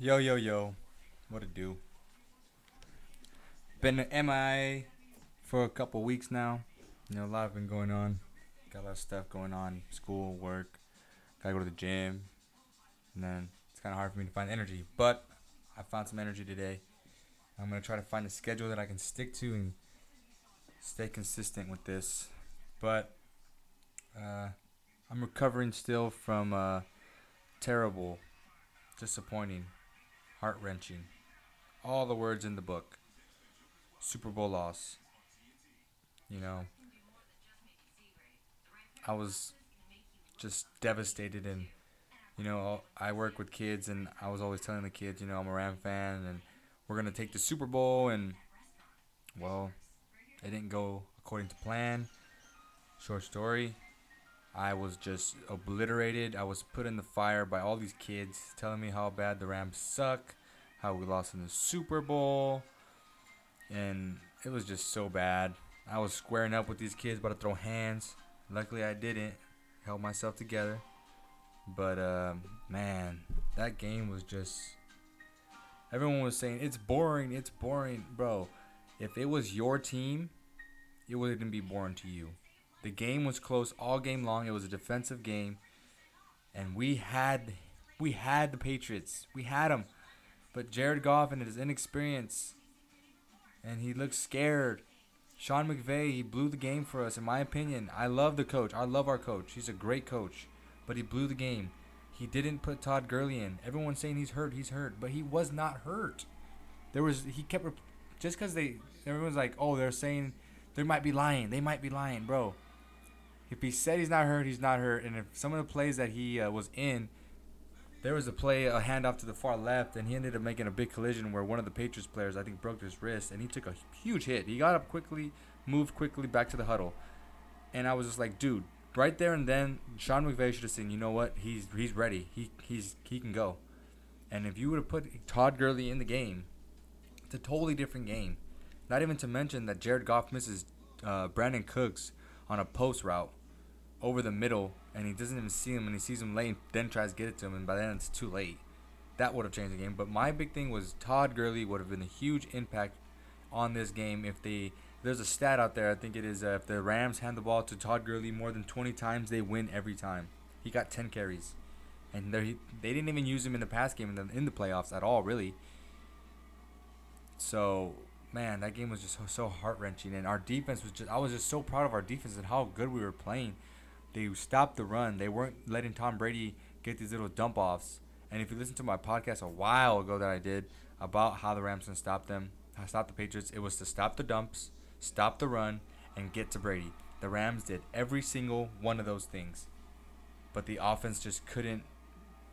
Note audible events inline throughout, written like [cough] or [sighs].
Yo, yo, yo. What it do? Been MI for a couple weeks now. You know, a lot been going on. Got a lot of stuff going on. School, work. Gotta go to the gym. And then it's kind of hard for me to find energy. But I found some energy today. I'm going to try to find a schedule that I can stick to and stay consistent with this. But uh, I'm recovering still from uh, terrible, disappointing heart wrenching. All the words in the book. Super Bowl loss. You know, I was just devastated, and you know, I work with kids, and I was always telling the kids, you know, I'm a Ram fan, and we're gonna take the Super Bowl, and well, it didn't go according to plan. Short story. I was just obliterated. I was put in the fire by all these kids telling me how bad the Rams suck, how we lost in the Super Bowl, and it was just so bad. I was squaring up with these kids, about to throw hands. Luckily, I didn't. Held myself together. But uh, man, that game was just. Everyone was saying it's boring. It's boring, bro. If it was your team, it wouldn't be boring to you. The game was close all game long. It was a defensive game, and we had we had the Patriots. We had them, but Jared Goff and his inexperience, and he looked scared. Sean McVay, he blew the game for us. In my opinion, I love the coach. I love our coach. He's a great coach, but he blew the game. He didn't put Todd Gurley in. Everyone's saying he's hurt. He's hurt, but he was not hurt. There was he kept just because they everyone's like, oh, they're saying they might be lying. They might be lying, bro. If he said he's not hurt, he's not hurt. And if some of the plays that he uh, was in, there was a play, a handoff to the far left, and he ended up making a big collision where one of the Patriots players, I think, broke his wrist, and he took a huge hit. He got up quickly, moved quickly back to the huddle, and I was just like, dude, right there and then, Sean McVay should have seen, you know what, he's he's ready, he he's he can go. And if you would have put Todd Gurley in the game, it's a totally different game. Not even to mention that Jared Goff misses uh, Brandin Cooks on a post route over the middle, and he doesn't even see him, and he sees him late, then tries to get it to him, and by then it's too late. That would have changed the game. But my big thing was Todd Gurley would have been a huge impact on this game if they. There's a stat out there. I think it is uh, if the Rams hand the ball to Todd Gurley more than 20 times, they win every time. He got 10 carries, and they didn't even use him in the pass game in the, in the playoffs at all, really. So man, that game was just so, so heart wrenching, and our defense was just. I was just so proud of our defense and how good we were playing. They stopped the run. They weren't letting Tom Brady get these little dump offs. And if you listen to my podcast a while ago that I did about how the Rams can stop them, stop the Patriots, it was to stop the dumps, stop the run, and get to Brady. The Rams did every single one of those things, but the offense just couldn't.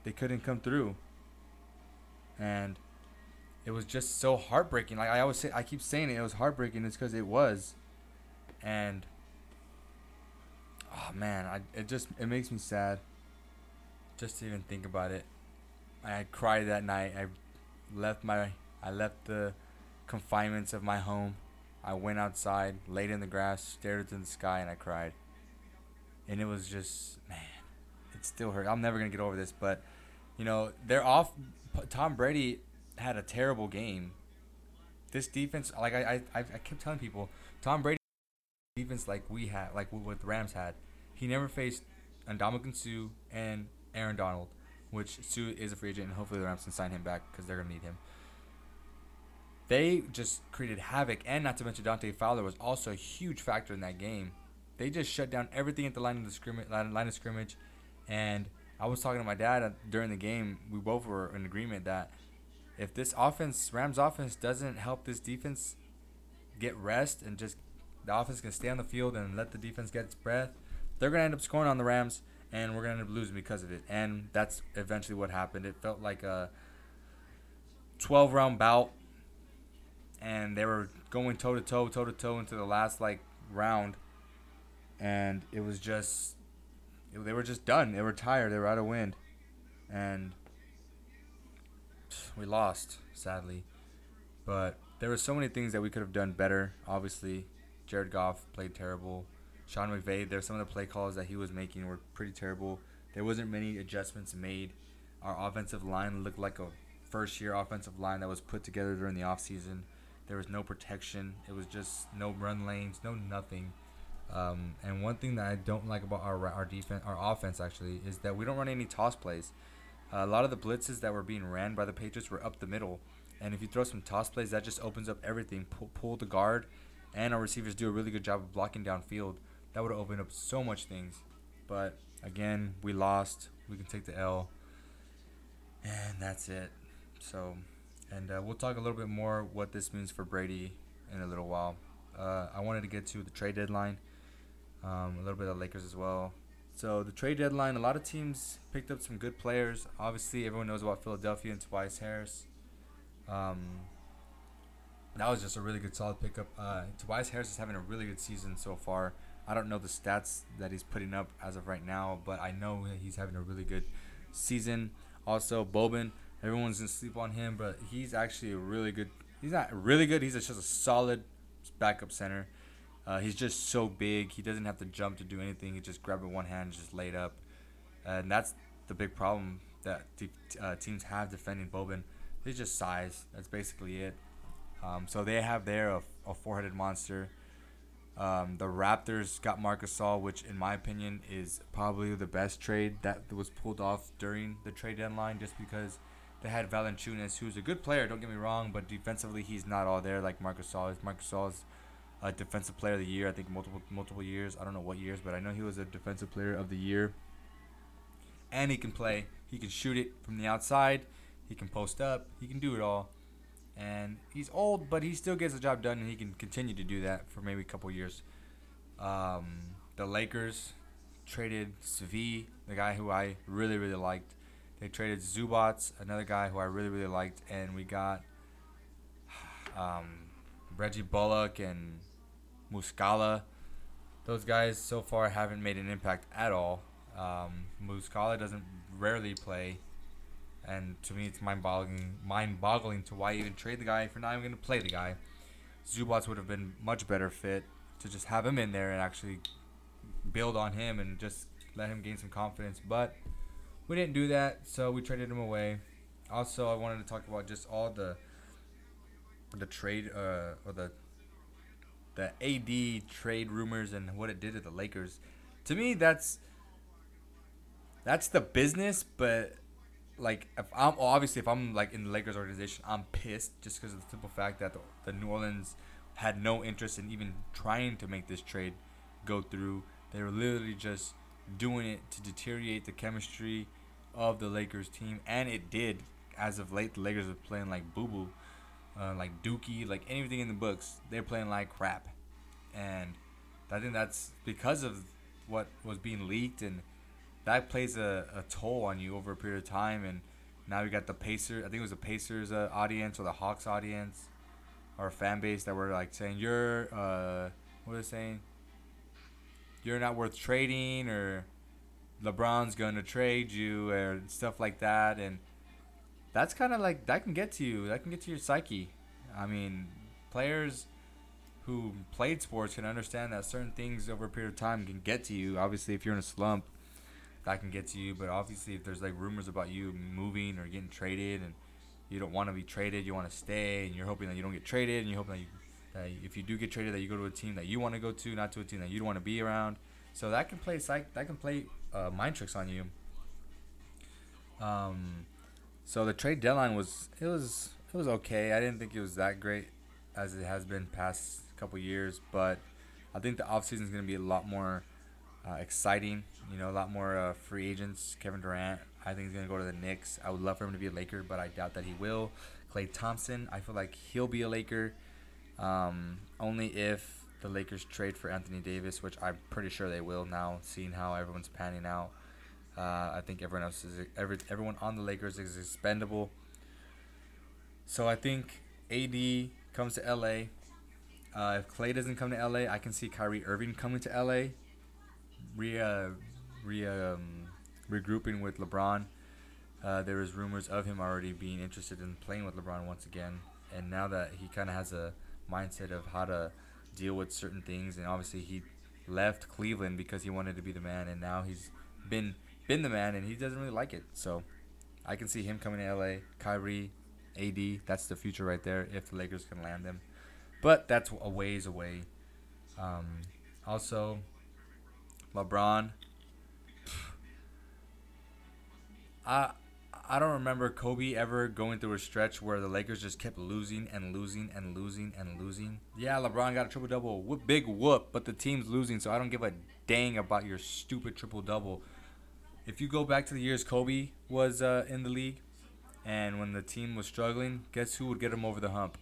They couldn't come through. And it was just so heartbreaking. Like I always say, I keep saying it. It was heartbreaking. It's because it was, and oh man, I it just it makes me sad. Just to even think about it. I cried that night. I left my I left the confinements of my home. I went outside, laid in the grass, stared into the sky, and I cried. And it was just man, it still hurt. I'm never gonna get over this, but you know they're off. Tom Brady had a terrible game. This defense, like I I, I kept telling people, Tom Brady defense like we had, like what the Rams had. He never faced Ndamukong Suh and Aaron Donald, which Suh is a free agent, and hopefully the Rams can sign him back because they're gonna need him. They just created havoc, and not to mention Dante Fowler was also a huge factor in that game. They just shut down everything at the line of the scrimmage, line, line of scrimmage, and I was talking to my dad uh, during the game. We both were in agreement that if this offense, Rams offense, doesn't help this defense get rest and just the offense can stay on the field and let the defense get its breath, they're going to end up scoring on the Rams, and we're going to end up losing because of it. And that's eventually what happened. It felt like a 12 round bout, and they were going toe to toe, toe to toe into the last like round, and it was just they were just done. They were tired. They were out of wind, and we lost sadly. But there were so many things that we could have done better. Obviously, Jared Goff played terrible. Sean McVay, there's some of the play calls that he was making were pretty terrible. There wasn't many adjustments made. Our offensive line looked like a first year offensive line that was put together during the offseason. There was no protection. It was just no run lanes, no nothing. Um, and one thing that I don't like about our our defense, our offense actually, is that we don't run any toss plays. A lot of the blitzes that were being ran by the Patriots were up the middle, and if you throw some toss plays, that just opens up everything. Pull, pull the guard, and our receivers do a really good job of blocking downfield. That would open up so much things. But again, we lost. We can take the L, and that's it. So, and uh, we'll talk a little bit more what this means for Brady in a little while. Uh, I wanted to get to the trade deadline um, a little bit of Lakers as well. So the trade deadline, a lot of teams picked up some good players. Obviously, everyone knows about Philadelphia and Tobias Harris. Um, that was just a really good, solid pickup. Uh, Tobias Harris is having a really good season so far. I don't know the stats that he's putting up as of right now, but I know that he's having a really good season. Also, Boban, everyone's gonna sleep on him, but he's actually a really good. He's not really good. He's just a solid backup center. Uh, he's just so big. He doesn't have to jump to do anything. He just grab it one hand and just laid up. And that's the big problem that uh, teams have defending Boban. He's just size. That's basically it. Um, so they have there a, a four-headed monster. Um, the Raptors got Marc Gasol, which in my opinion is probably the best trade that was pulled off during the trade deadline, just because they had Valanciunas, who's a good player. Don't get me wrong, but defensively he's not all there like Marc Gasol is. Marc Gasol is a defensive player of the year. I think multiple multiple years. I don't know what years, but I know he was a defensive player of the year. And he can play. He can shoot it from the outside. He can post up. He can do it all. And he's old, but he still gets the job done, and he can continue to do that for maybe a couple years. Um, the Lakers traded Svi, the guy who I really really liked. They traded Zubac, another guy who I really really liked, and we got [sighs] um, Reggie Bullock and Muscala. Those guys so far haven't made an impact at all. Um, Muscala doesn't rarely play, and to me it's mind-boggling, mind-boggling to why even trade the guy if you're not even going to play the guy. Zubac would have been much better fit to just have him in there and actually build on him and just let him gain some confidence. But we didn't do that, so we traded him away. Also, I wanted to talk about just all the the trade uh, or the the AD trade rumors and what it did to the Lakers. To me, that's that's the business, but like if I'm obviously if I'm like in the Lakers organization, I'm pissed just because of the simple fact that the, the New Orleans had no interest in even trying to make this trade go through. They were literally just doing it to deteriorate the chemistry of the Lakers team, and it did. As of late, the Lakers are playing like boo boo uh, like Dookie, like anything in the books, they're playing like crap, and I think that's because of what was being leaked, and that plays a, a toll on you over a period of time. And now we got the Pacers. I think it was the Pacers uh, audience or the Hawks audience, or fan base that were like saying you're uh, what are they saying? You're not worth trading, or LeBron's going to trade you, or stuff like that, and that's kind of like that can get to you. That can get to your psyche. I mean, players who played sports can understand that certain things over a period of time can get to you. Obviously, if you're in a slump, that can get to you. But obviously, if there's like rumors about you moving or getting traded, and you don't want to be traded, you want to stay, and you're hoping that you don't get traded, and you hope that, you, that if you do get traded, that you go to a team that you want to go to, not to a team that you don't want to be around. So that can play psych. That can play uh, mind tricks on you. Um, so the trade deadline was it was it was okay. I didn't think it was that great as it has been past couple years, but I think the offseason is going to be a lot more uh, exciting. You know, a lot more uh, free agents. Kevin Durant, I think he's going to go to the Knicks. I would love for him to be a Laker, but I doubt that he will. Klay Thompson, I feel like he'll be a Laker, um, only if the Lakers trade for Anthony Davis, which I'm pretty sure they will now, seeing how everyone's panning out. Uh, I think everyone else is every everyone on the Lakers is expendable. So I think AD comes to LA. Uh, if Klay doesn't come to LA, I can see Kyrie Irving coming to LA, re, uh, re um, regrouping with LeBron. Uh, rumors of him already being interested in playing with LeBron once again, and now that he kind of has a mindset of how to deal with certain things, and obviously he left Cleveland because he wanted to be the man, and now he's been been the man, and he doesn't really like it. So I can see him coming to LA. Kyrie AD. That's the future right there if the Lakers can land them. But that's a ways away. Um, also, LeBron. I I don't remember Kobe ever going through a stretch where the Lakers just kept losing and losing and losing and losing. Yeah, LeBron got a triple double, whoop, big whoop, but the team's losing, so I don't give a dang about your stupid triple double. If you go back to the years Kobe was uh, in the league, and when the team was struggling, guess who would get him over the hump?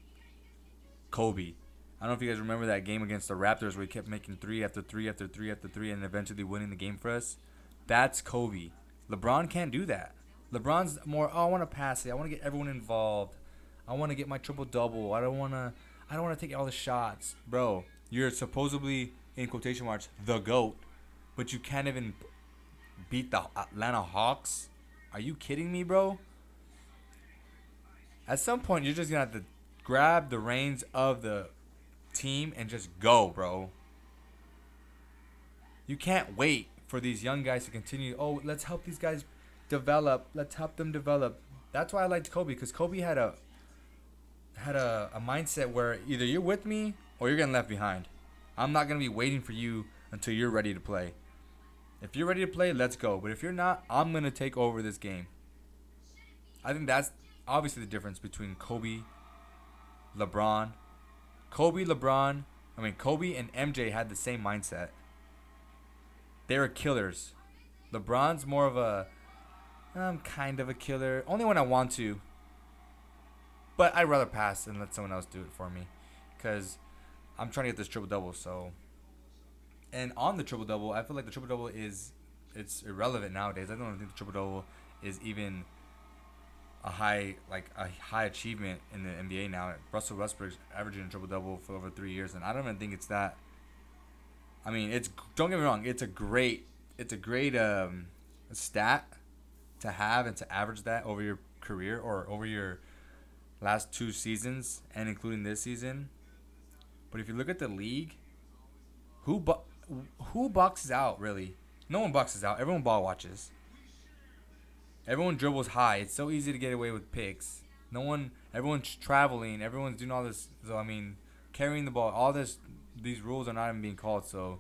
Kobe. I don't know if you guys remember that game against the Raptors where he kept making three after three after three after three and eventually winning the game for us. That's Kobe. LeBron can't do that. LeBron's more. Oh, I want to pass it. I want to get everyone involved. I want to get my triple double. I don't want to. I don't want to take all the shots, bro. You're supposedly in quotation marks the goat, but you can't even beat the Atlanta Hawks. Are you kidding me, bro? At some point, you're just gonna have to grab the reins of the team and just go, bro. You can't wait for these young guys to continue. Oh, let's help these guys develop. Let's help them develop. That's why I liked Kobe because Kobe had a had a, a mindset where either you're with me or you're getting left behind. I'm not gonna be waiting for you until you're ready to play. If you're ready to play, let's go. But if you're not, I'm gonna take over this game. I think that's obviously the difference between Kobe, LeBron, Kobe, LeBron. I mean, Kobe and MJ had the same mindset. They were killers. LeBron's more of a I'm kind of a killer. Only when I want to. But I'd rather pass and let someone else do it for me. Because I'm trying to get this triple double. So. And on the triple double, I feel like the triple double is. It's irrelevant nowadays. I don't think the triple double is even a high like a high achievement in the NBA now. Russell Westbrook's averaging a triple double for over three years, and I don't even think it's that. I mean, it's don't get me wrong, it's a great it's a great um, stat to have and to average that over your career or over your last two seasons and including this season. But if you look at the league, who bo- who boxes out really? No one boxes out. Everyone ball watches. Everyone dribbles high. It's so easy to get away with picks. No one. Everyone's traveling. Everyone's doing all this. So I mean, carrying the ball. All this. These rules are not even being called. So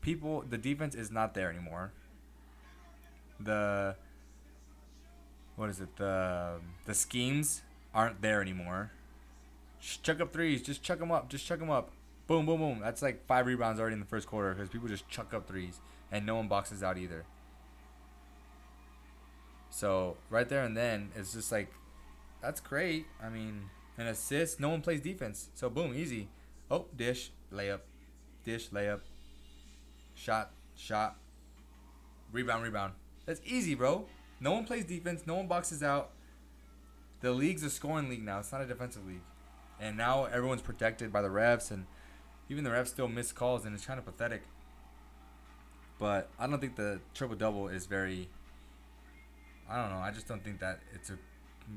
people, the defense is not there anymore. The what is it? The the schemes aren't there anymore. Just chuck up threes. Just chuck them up. Just chuck them up. Boom, boom, boom. That's like five rebounds already in the first quarter because people just chuck up threes and no one boxes out either. So right there and then it's just like, that's great. I mean, an assist. No one plays defense. So boom, easy. Oh, dish, layup, dish, layup, shot, shot, rebound, rebound. That's easy, bro. No one plays defense. No one boxes out. The league's a scoring league now. It's not a defensive league. And now everyone's protected by the refs, and even the refs still miss calls, and it's kind of pathetic. But I don't think the triple double is very. I don't know. I just don't think that it's a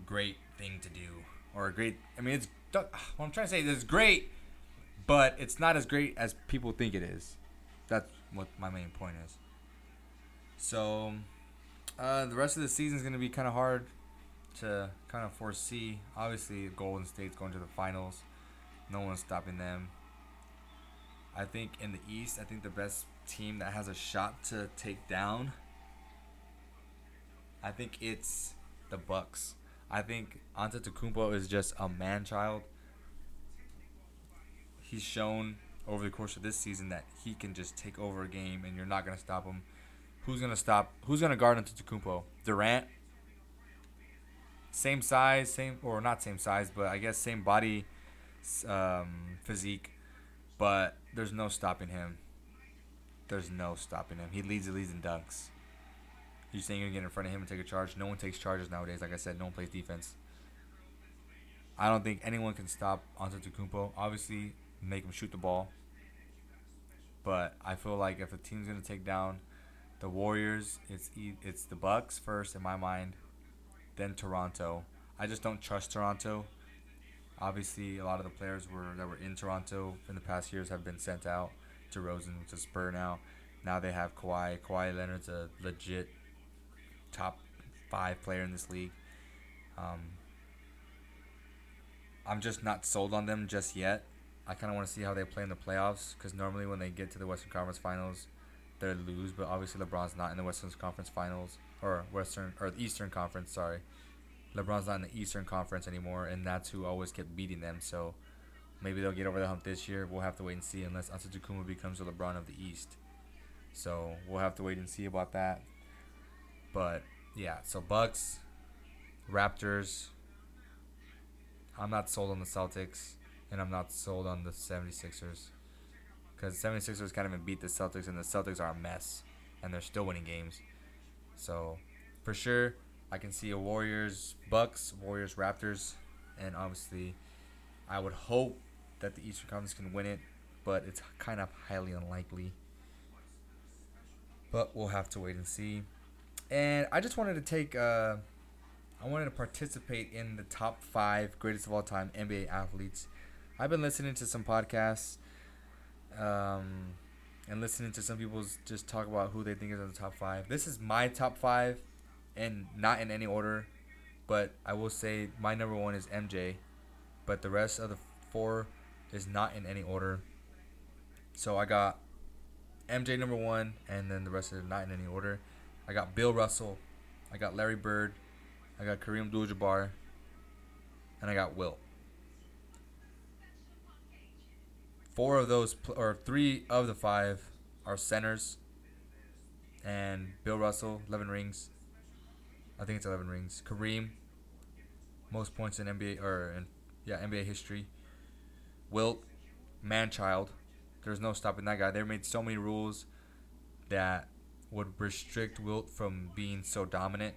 great thing to do, or a great. I mean, it's [sighs] what I'm trying to say is great, but it's not as great as people think it is. That's what my main point is. So uh, the rest of the season is going to be kind of hard to kind of foresee. Obviously, Golden State's going to the finals. No one's stopping them. I think in the East, I think the best team that has a shot to take down. I think it's the Bucks. I think Antetokounmpo is just a man child. He's shown over the course of this season that he can just take over a game and you're not gonna stop him. Who's gonna stop? Who's gonna guard Antetokounmpo? Durant. Same size, same or not same size, but I guess same body, um, physique, but there's no stopping him. There's no stopping him. He leads the leads in dunks. You're saying you're gonna get in front of him and take a charge? No one takes charges nowadays. Like I said, no one plays defense. I don't think anyone can stop Antetokounmpo. Obviously, make him shoot the ball. But I feel like if a team's gonna take down the Warriors, it's it's the Bucks first in my mind, then Toronto. I just don't trust Toronto. Obviously, a lot of the players were that were in Toronto in the past years have been sent out to Rosen to Spur now. Now they have Kawhi. Kawhi Leonard's a legit top five player in this league. Um, I'm just not sold on them just yet. I kind of want to see how they play in the playoffs because normally when they get to the Western Conference Finals, they lose. But obviously LeBron's not in the Western Conference Finals or Western or the Eastern Conference. Sorry, LeBron's not in the Eastern Conference anymore, and that's who always kept beating them. So maybe they'll get over the hump this year. We'll have to wait and see unless Antetokounmpo becomes the LeBron of the East. So we'll have to wait and see about that. But yeah, so Bucks, Raptors. I'm not sold on the Celtics, and I'm not sold on the 76ers. Because 76ers can't even beat the Celtics, and the Celtics are a mess, and they're still winning games. So, for sure, I can see a Warriors, Bucks, Warriors, Raptors, and obviously, I would hope that the Eastern Conference can win it, but it's kind of highly unlikely. But we'll have to wait and see. And I just wanted to take, uh, I wanted to participate in the top five greatest of all time NBA athletes. I've been listening to some podcasts, um, and listening to some people just talk about who they think is in the top five. This is my top five, and not in any order, but I will say my number one is MJ, but the rest of the four is not in any order. So I got MJ number one, and then the rest of it not in any order. I got Bill Russell, I got Larry Bird, I got Kareem Abdul-Jabbar, and I got Wilt. Four of those, or three of the five, are centers. And Bill Russell, 11 rings. I think it's 11 rings. Kareem, most points in NBA or in yeah NBA history. Wilt, Manchild. There's no stopping that guy. They made so many rules that would restrict Wilt from being so dominant.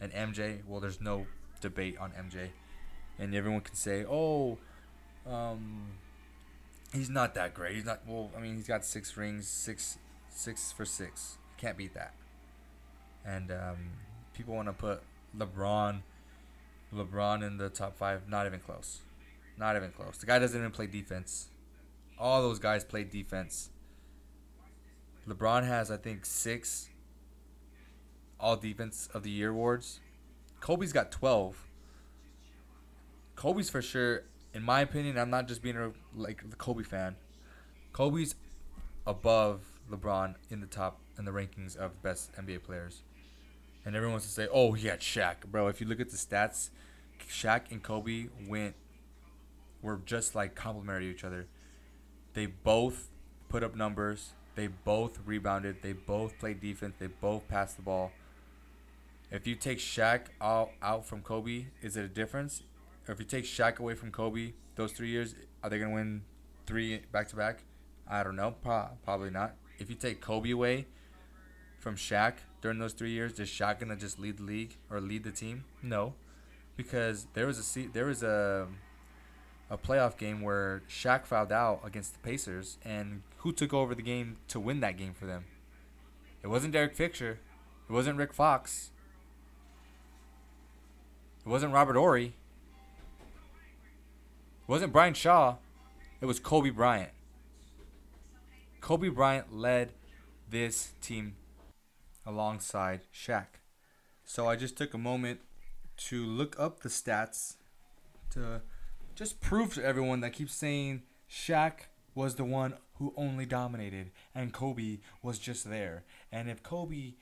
And MJ, well, there's no debate on MJ. And everyone can say, oh, um, he's not that great. He's not, well, I mean, he's got six rings, six, six for six. Can't beat that. And um, people want to put LeBron, LeBron in the top five. Not even close. Not even close. The guy doesn't even play defense. All those guys play defense. LeBron has, I think, six All Defense of the Year awards. Kobe's got 12. Kobe's for sure, in my opinion, I'm not just being a like the Kobe fan. Kobe's above LeBron in the top in the rankings of best NBA players. And everyone wants to say, "Oh, he had Shaq, bro." If you look at the stats, Shaq and Kobe went were just like complementary to each other. They both put up numbers. They both rebounded. They both played defense. They both passed the ball. If you take Shaq out, out from Kobe, is it a difference? Or if you take Shaq away from Kobe, those three years, are they going to win three back to back? I don't know. Pro- probably not. If you take Kobe away from Shaq during those three years, is Shaq to just lead the league or lead the team? No. Because there was a there was a a playoff game where Shaq fouled out against the Pacers, and who took over the game to win that game for them? It wasn't Derek Fisher. It wasn't Rick Fox. It wasn't Robert Horry. It wasn't Brian Shaw. It was Kobe Bryant. Kobe Bryant led this team alongside Shaq. So I just took a moment to look up the stats to just prove to everyone that keeps saying Shaq was the one who only dominated and Kobe was just there. And if Kobe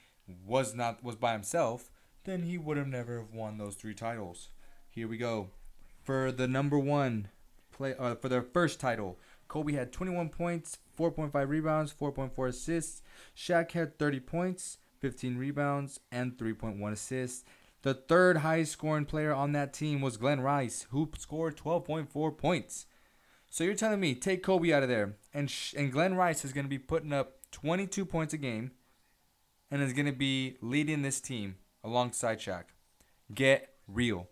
was not was by himself, then he would have never have won those three titles. Here we go. For the number 1 play uh, for their first title, Kobe had 21 points, 4.5 rebounds, 4.4 assists. Shaq had 30 points, 15 rebounds, and 3.1 assists. The third highest scoring player on that team was Glen Rice, who scored 12.4 points. So you're telling me take Kobe out of there, and sh- and Glen Rice is going to be putting up 22 points a game, and is going to be leading this team alongside Shaq. Get real.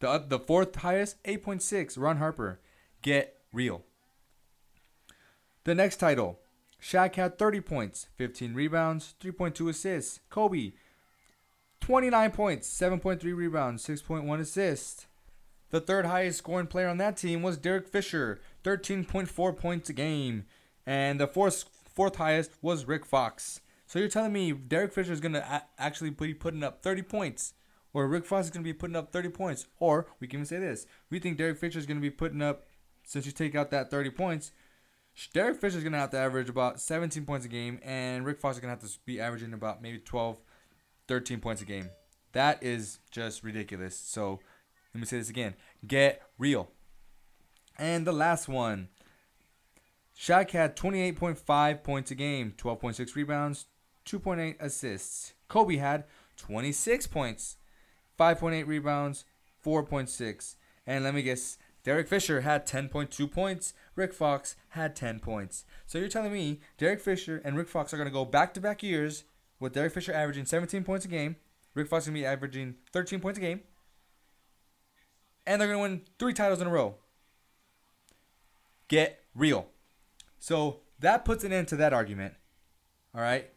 The uh, the fourth highest 8.6 Ron Harper. Get real. The next title, Shaq had 30 points, 15 rebounds, 3.2 assists. Kobe 29 points, 7.3 rebounds, 6.1 assists. The third highest scoring player on that team was Derek Fisher, 13.4 points a game. And the fourth fourth highest was Rick Fox. So you're telling me Derek Fisher is going to a- actually be putting up 30 points or Rick Fox is going to be putting up 30 points. Or we can even say this: we think Derek Fisher is going to be putting up, since you take out that 30 points, Derek Fisher is going to have to average about 17 points a game, and Rick Fox is going to have to be averaging about maybe 12, 13 points a game. That is just ridiculous. So let me say this again: get real. And the last one. Shaq had 28.5 points a game, 12.6 rebounds, 2.8 assists. Kobe had 26 points, 5.8 rebounds, 4.6. And let me guess, Derek Fisher had 10.2 points. Rick Fox had 10 points. So you're telling me Derek Fisher and Rick Fox are going to go back to back years with Derek Fisher averaging 17 points a game, Rick Fox is going to be averaging 13 points a game, and they're going to win three titles in a row. Get real. So that puts an end to that argument. All right.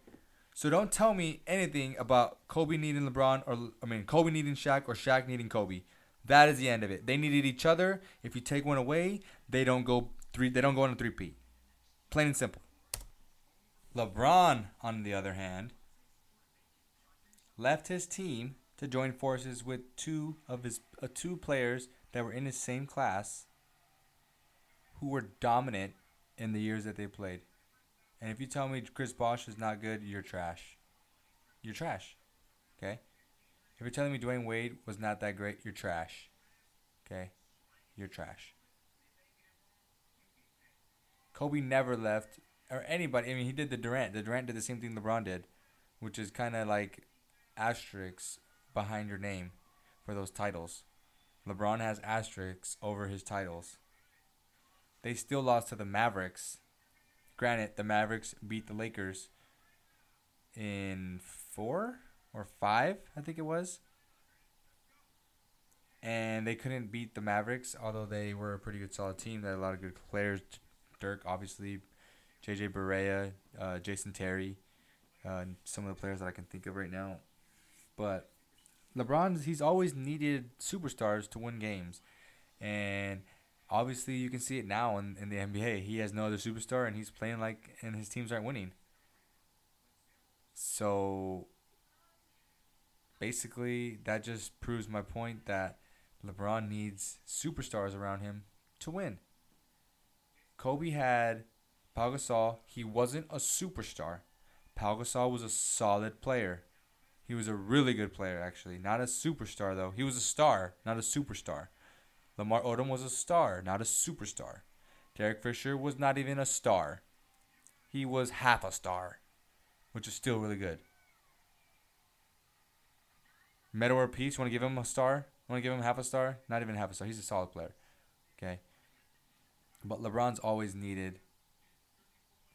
So don't tell me anything about Kobe needing LeBron or I mean Kobe needing Shaq or Shaq needing Kobe. That is the end of it. They needed each other. If you take one away, they don't go three. They don't go on a three P. Plain and simple. LeBron, on the other hand, left his team to join forces with two of his uh, two players that were in his same class, who were dominant in the years that they played. And if you tell me Chris Bosh is not good, you're trash. You're trash. Okay? If you're telling me Dwyane Wade was not that great, you're trash. Okay? You're trash. Kobe never left, or anybody. I mean, he did the Durant. The Durant did the same thing LeBron did, which is kind of like asterisks behind your name for those titles. LeBron has asterisks over his titles. They still lost to the Mavericks Granted, the Mavericks beat the Lakers in four or five, I think it was. And they couldn't beat the Mavericks, although they were a pretty good, solid team. They had a lot of good players. Dirk, obviously, JJ Barea, uh, Jason Terry, uh, some of the players that I can think of right now. But LeBron, he's always needed superstars to win games. And obviously you can see it now in, in the NBA. He has no other superstar and he's playing like and his teams aren't winning. So basically that just proves my point that LeBron needs superstars around him to win. Kobe had Pau Gasol. He wasn't a superstar. Pau Gasol was a solid player. He was a really good player, actually. Not a superstar, though. He was a star, not a superstar. Lamar Odom was a star, not a superstar. Derek Fisher was not even a star. He was half a star, which is still really good. Metta World Peace, want to give him a star? Want to give him half a star? Not even half a star. He's a solid player. Okay. But LeBron's always needed.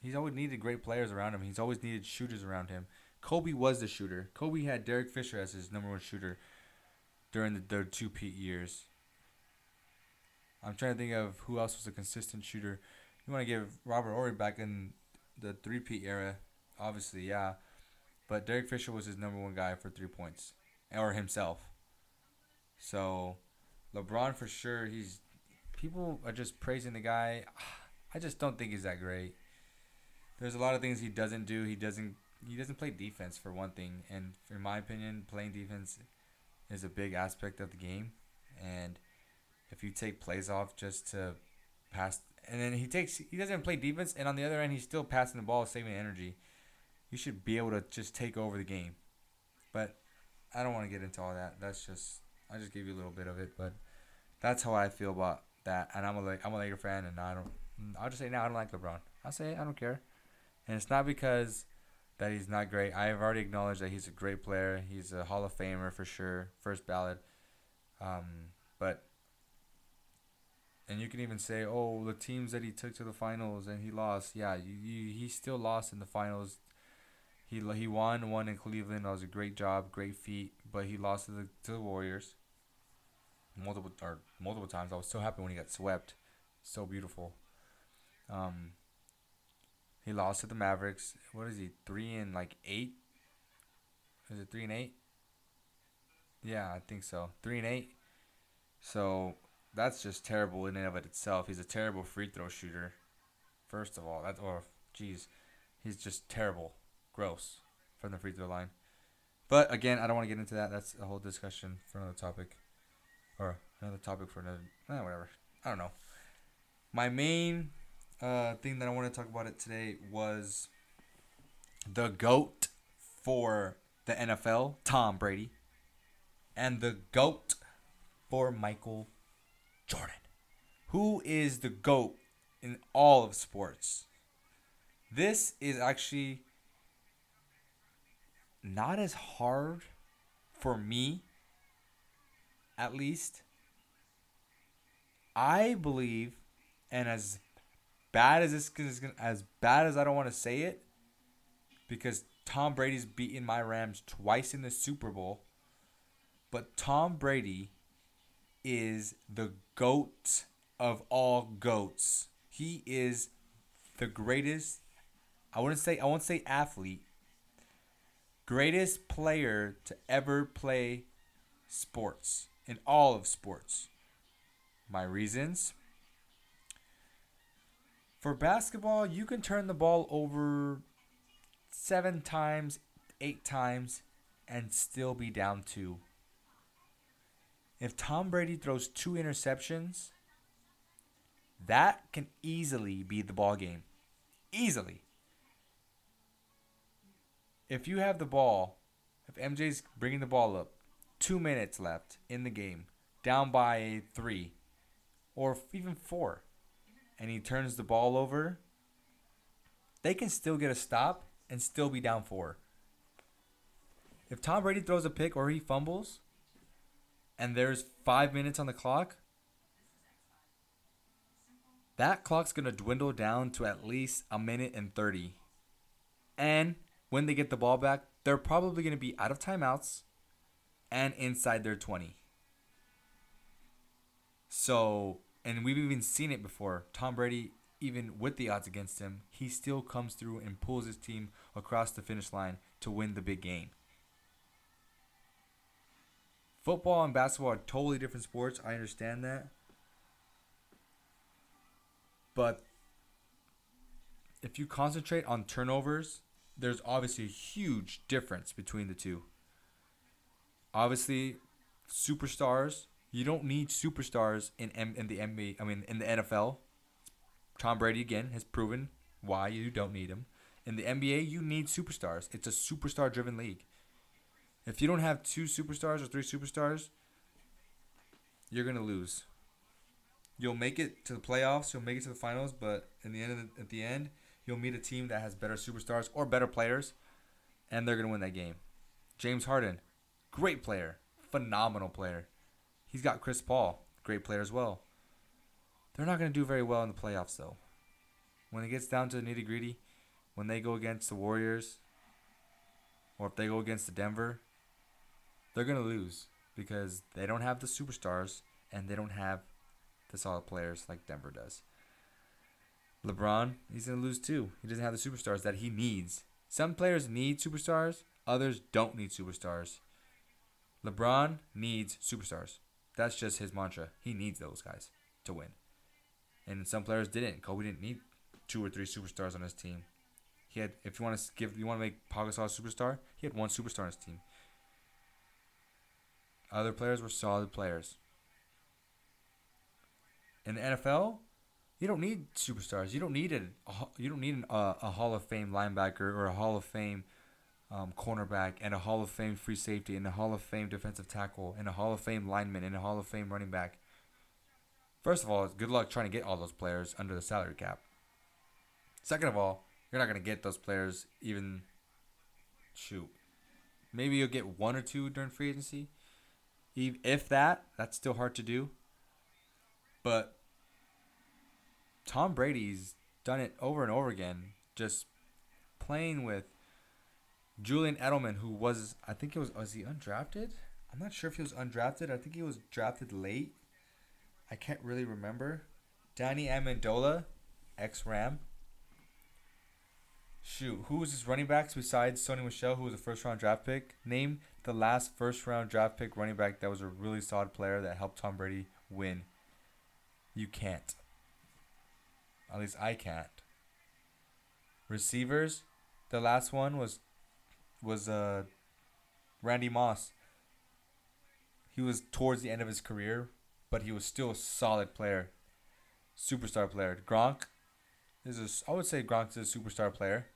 He's always needed great players around him. He's always needed shooters around him. Kobe was the shooter. Kobe had Derek Fisher as his number one shooter during the, the two peat years. I'm trying to think of who else was a consistent shooter. You want to give Robert Horry back in the three P era, obviously, yeah. But Derek Fisher was his number one guy for three points, or himself. So, LeBron for sure. He's people are just praising the guy. [sighs] I just don't think he's that great. There's a lot of things he doesn't do. He doesn't. He doesn't play defense for one thing, and in my opinion, playing defense is a big aspect of the game. And if you take plays off just to pass, and then he takes he doesn't play defense, and on the other end he's still passing the ball, saving energy. You should be able to just take over the game, but I don't want to get into all that. That's just I just gave you a little bit of it, but that's how I feel about that. And I'm a Le- I'm a Laker fan, and I don't. I'll just say now I don't like LeBron. I'll say I don't care, and it's not because that he's not great. I have already acknowledged that he's a great player. He's a Hall of Famer for sure, first ballot. Um, but and you can even say, oh, the teams that he took to the finals and he lost. Yeah, you, you, he still lost in the finals. He he won one in Cleveland. That was a great job, great feat. But he lost to the to the Warriors. Multiple or multiple times. I was so happy when he got swept. So beautiful. Um. He lost to the Mavericks. What is he? Three and like eight. Is it three and eight? Yeah, I think so. Three and eight. So that's just terrible in and of it itself. He's a terrible free throw shooter. First of all, that's or geez, he's just terrible, gross from the free throw line. But again, I don't want to get into that. That's a whole discussion for another topic, or another topic for another. Eh, whatever. I don't know. My main uh, thing that I want to talk about it today was the goat for the NFL, Tom Brady, and the goat for Michael Jordan. Who is the goat in all of sports? This is actually not as hard for me, at least. I believe, and as bad as this is as bad as I don't want to say it, because Tom Brady's beaten my Rams twice in the Super Bowl, but Tom Brady is the goat of all goats. He is the greatest. I wouldn't say I won't say athlete. Greatest player to ever play sports in all of sports. My reasons. For basketball, you can turn the ball over seven times, eight times, and still be down two. If Tom Brady throws two interceptions, that can easily be the ball game. Easily. If you have the ball, if MJ's bringing the ball up, two minutes left in the game, down by three, or even four, and he turns the ball over, they can still get a stop and still be down four. If Tom Brady throws a pick or he fumbles, and there's five minutes on the clock, that clock's going to dwindle down to at least a minute and 30. And when they get the ball back, they're probably going to be out of timeouts and inside their 20. So, and we've even seen it before. Tom Brady, even with the odds against him, he still comes through and pulls his team across the finish line to win the big game. Football and basketball are totally different sports. I understand that. But if you concentrate on turnovers, there's obviously a huge difference between the two. Obviously, superstars, you don't need superstars in M- in the NBA, I mean in the NFL. Tom Brady again has proven why you don't need him. In the NBA, you need superstars. It's a superstar driven league. If you don't have two superstars or three superstars, you're to lose you'll make it to the playoffs, you'll make it to the finals, but in the end, the, at the end, you'll meet a team that has better superstars or better players, and they're gonna win that game. James Harden, great player, phenomenal player. He's got Chris Paul, great player as well. They're not gonna do very well in the playoffs though. When it gets down to the nitty gritty, when they go against the Warriors, or if they go against the Denver, they're gonna lose because they don't have the superstars and they don't have the solid players like Denver does. LeBron, he's going to lose too. He doesn't have the superstars that he needs. Some players need superstars, others don't need superstars. LeBron needs superstars. That's just his mantra. He needs those guys to win. And some players didn't. Kobe didn't need two or three superstars on his team. He had, if you want to give, you want to make Pau Gasol a superstar, he had one superstar on his team. Other players were solid players in the NFL, you don't need superstars. You don't need a you don't need an, uh, a Hall of Fame linebacker or a Hall of Fame um, cornerback and a Hall of Fame free safety and a Hall of Fame defensive tackle and a Hall of Fame lineman and a Hall of Fame running back. First of all, good luck trying to get all those players under the salary cap. Second of all, you're not going to get those players even shoot. Maybe you'll get one or two during free agency. If that, that's still hard to do. But Tom Brady's done it over and over again, just playing with Julian Edelman, who was I think it was was he undrafted? I'm not sure if he was undrafted. I think he was drafted late. I can't really remember. Danny Amendola, ex Ram. Shoot, who was his running backs besides Sony Michel, who was a first round draft pick? Name the last first round draft pick running back that was a really solid player that helped Tom Brady win. You can't. At least I can't. Receivers, the last one was was uh Randy Moss. He was towards the end of his career, but he was still a solid player, superstar player. Gronk is a, I would say Gronk is a superstar player.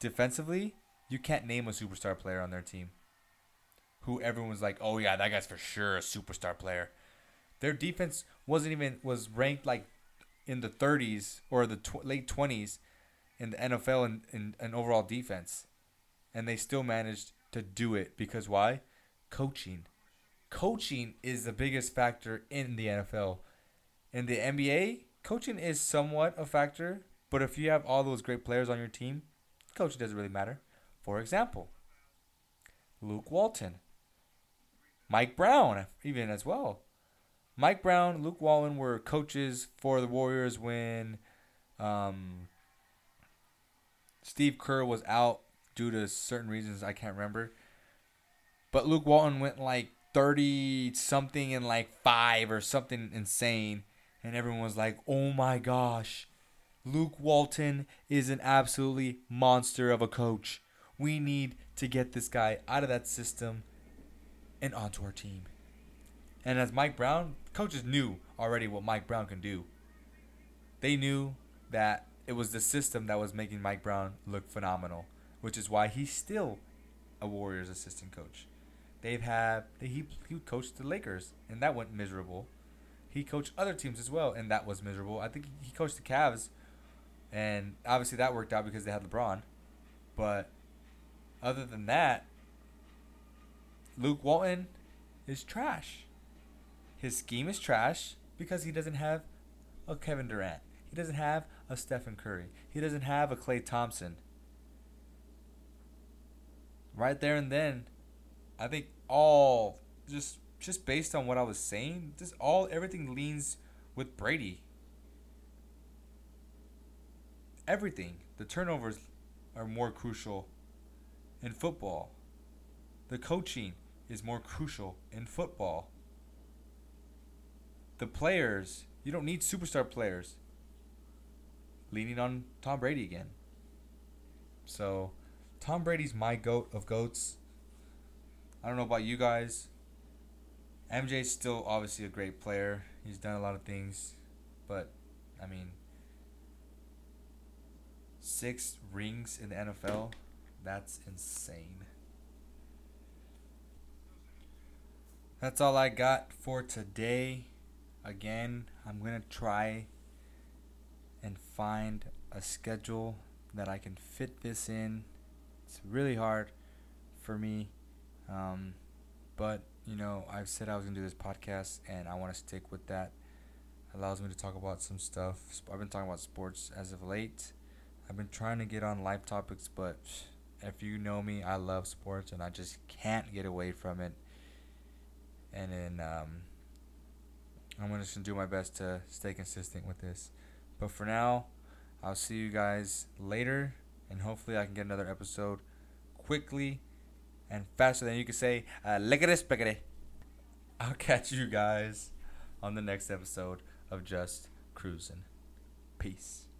Defensively, you can't name a superstar player on their team. Who everyone was like, oh yeah, that guy's for sure a superstar player. Their defense wasn't even was ranked like in the 30s or the tw- late 20s in the NFL in, in, in overall defense. And they still managed to do it because why? Coaching. Coaching is the biggest factor in the NFL. In the NBA, coaching is somewhat a factor, but if you have all those great players on your team, coaching doesn't really matter. For example, Luke Walton, Mike Brown, even as well. Mike Brown, Luke Walton were coaches for the Warriors when um, Steve Kerr was out due to certain reasons I can't remember. But Luke Walton went like 30 something and like 5 or something insane and everyone was like, "Oh my gosh. Luke Walton is an absolutely monster of a coach. We need to get this guy out of that system and onto our team." And as Mike Brown, coaches knew already what Mike Brown can do. They knew that it was the system that was making Mike Brown look phenomenal, which is why he's still a Warriors assistant coach. They've had he he coached the Lakers and that went miserable. He coached other teams as well and that was miserable. I think he coached the Cavs and obviously that worked out because they had LeBron. But other than that, Luke Walton is trash. His scheme is trash because he doesn't have a Kevin Durant. He doesn't have a Stephen Curry. He doesn't have a Klay Thompson. Right there and then, I think all just just based on what I was saying, just all everything leans with Brady. Everything. The turnovers are more crucial in football. The coaching is more crucial in football. The players, you don't need superstar players leaning on Tom Brady again. So, Tom Brady's my goat of goats. I don't know about you guys. MJ's still obviously a great player. He's done a lot of things, but I mean, six rings in the NFL, that's insane. That's all I got for today. Again, I'm going to try and find a schedule that I can fit this in. It's really hard for me. Um, but, you know, I've said I was going to do this podcast and I want to stick with that. It allows me to talk about some stuff. I've been talking about sports as of late. I've been trying to get on life topics, but if you know me, I love sports and I just can't get away from it. And then um, I'm just gonna do my best to stay consistent with this. But for now, I'll see you guys later, and hopefully I can get another episode quickly and faster than you can say uh, lickety. I'll catch you guys on the next episode of Just Cruising. Peace.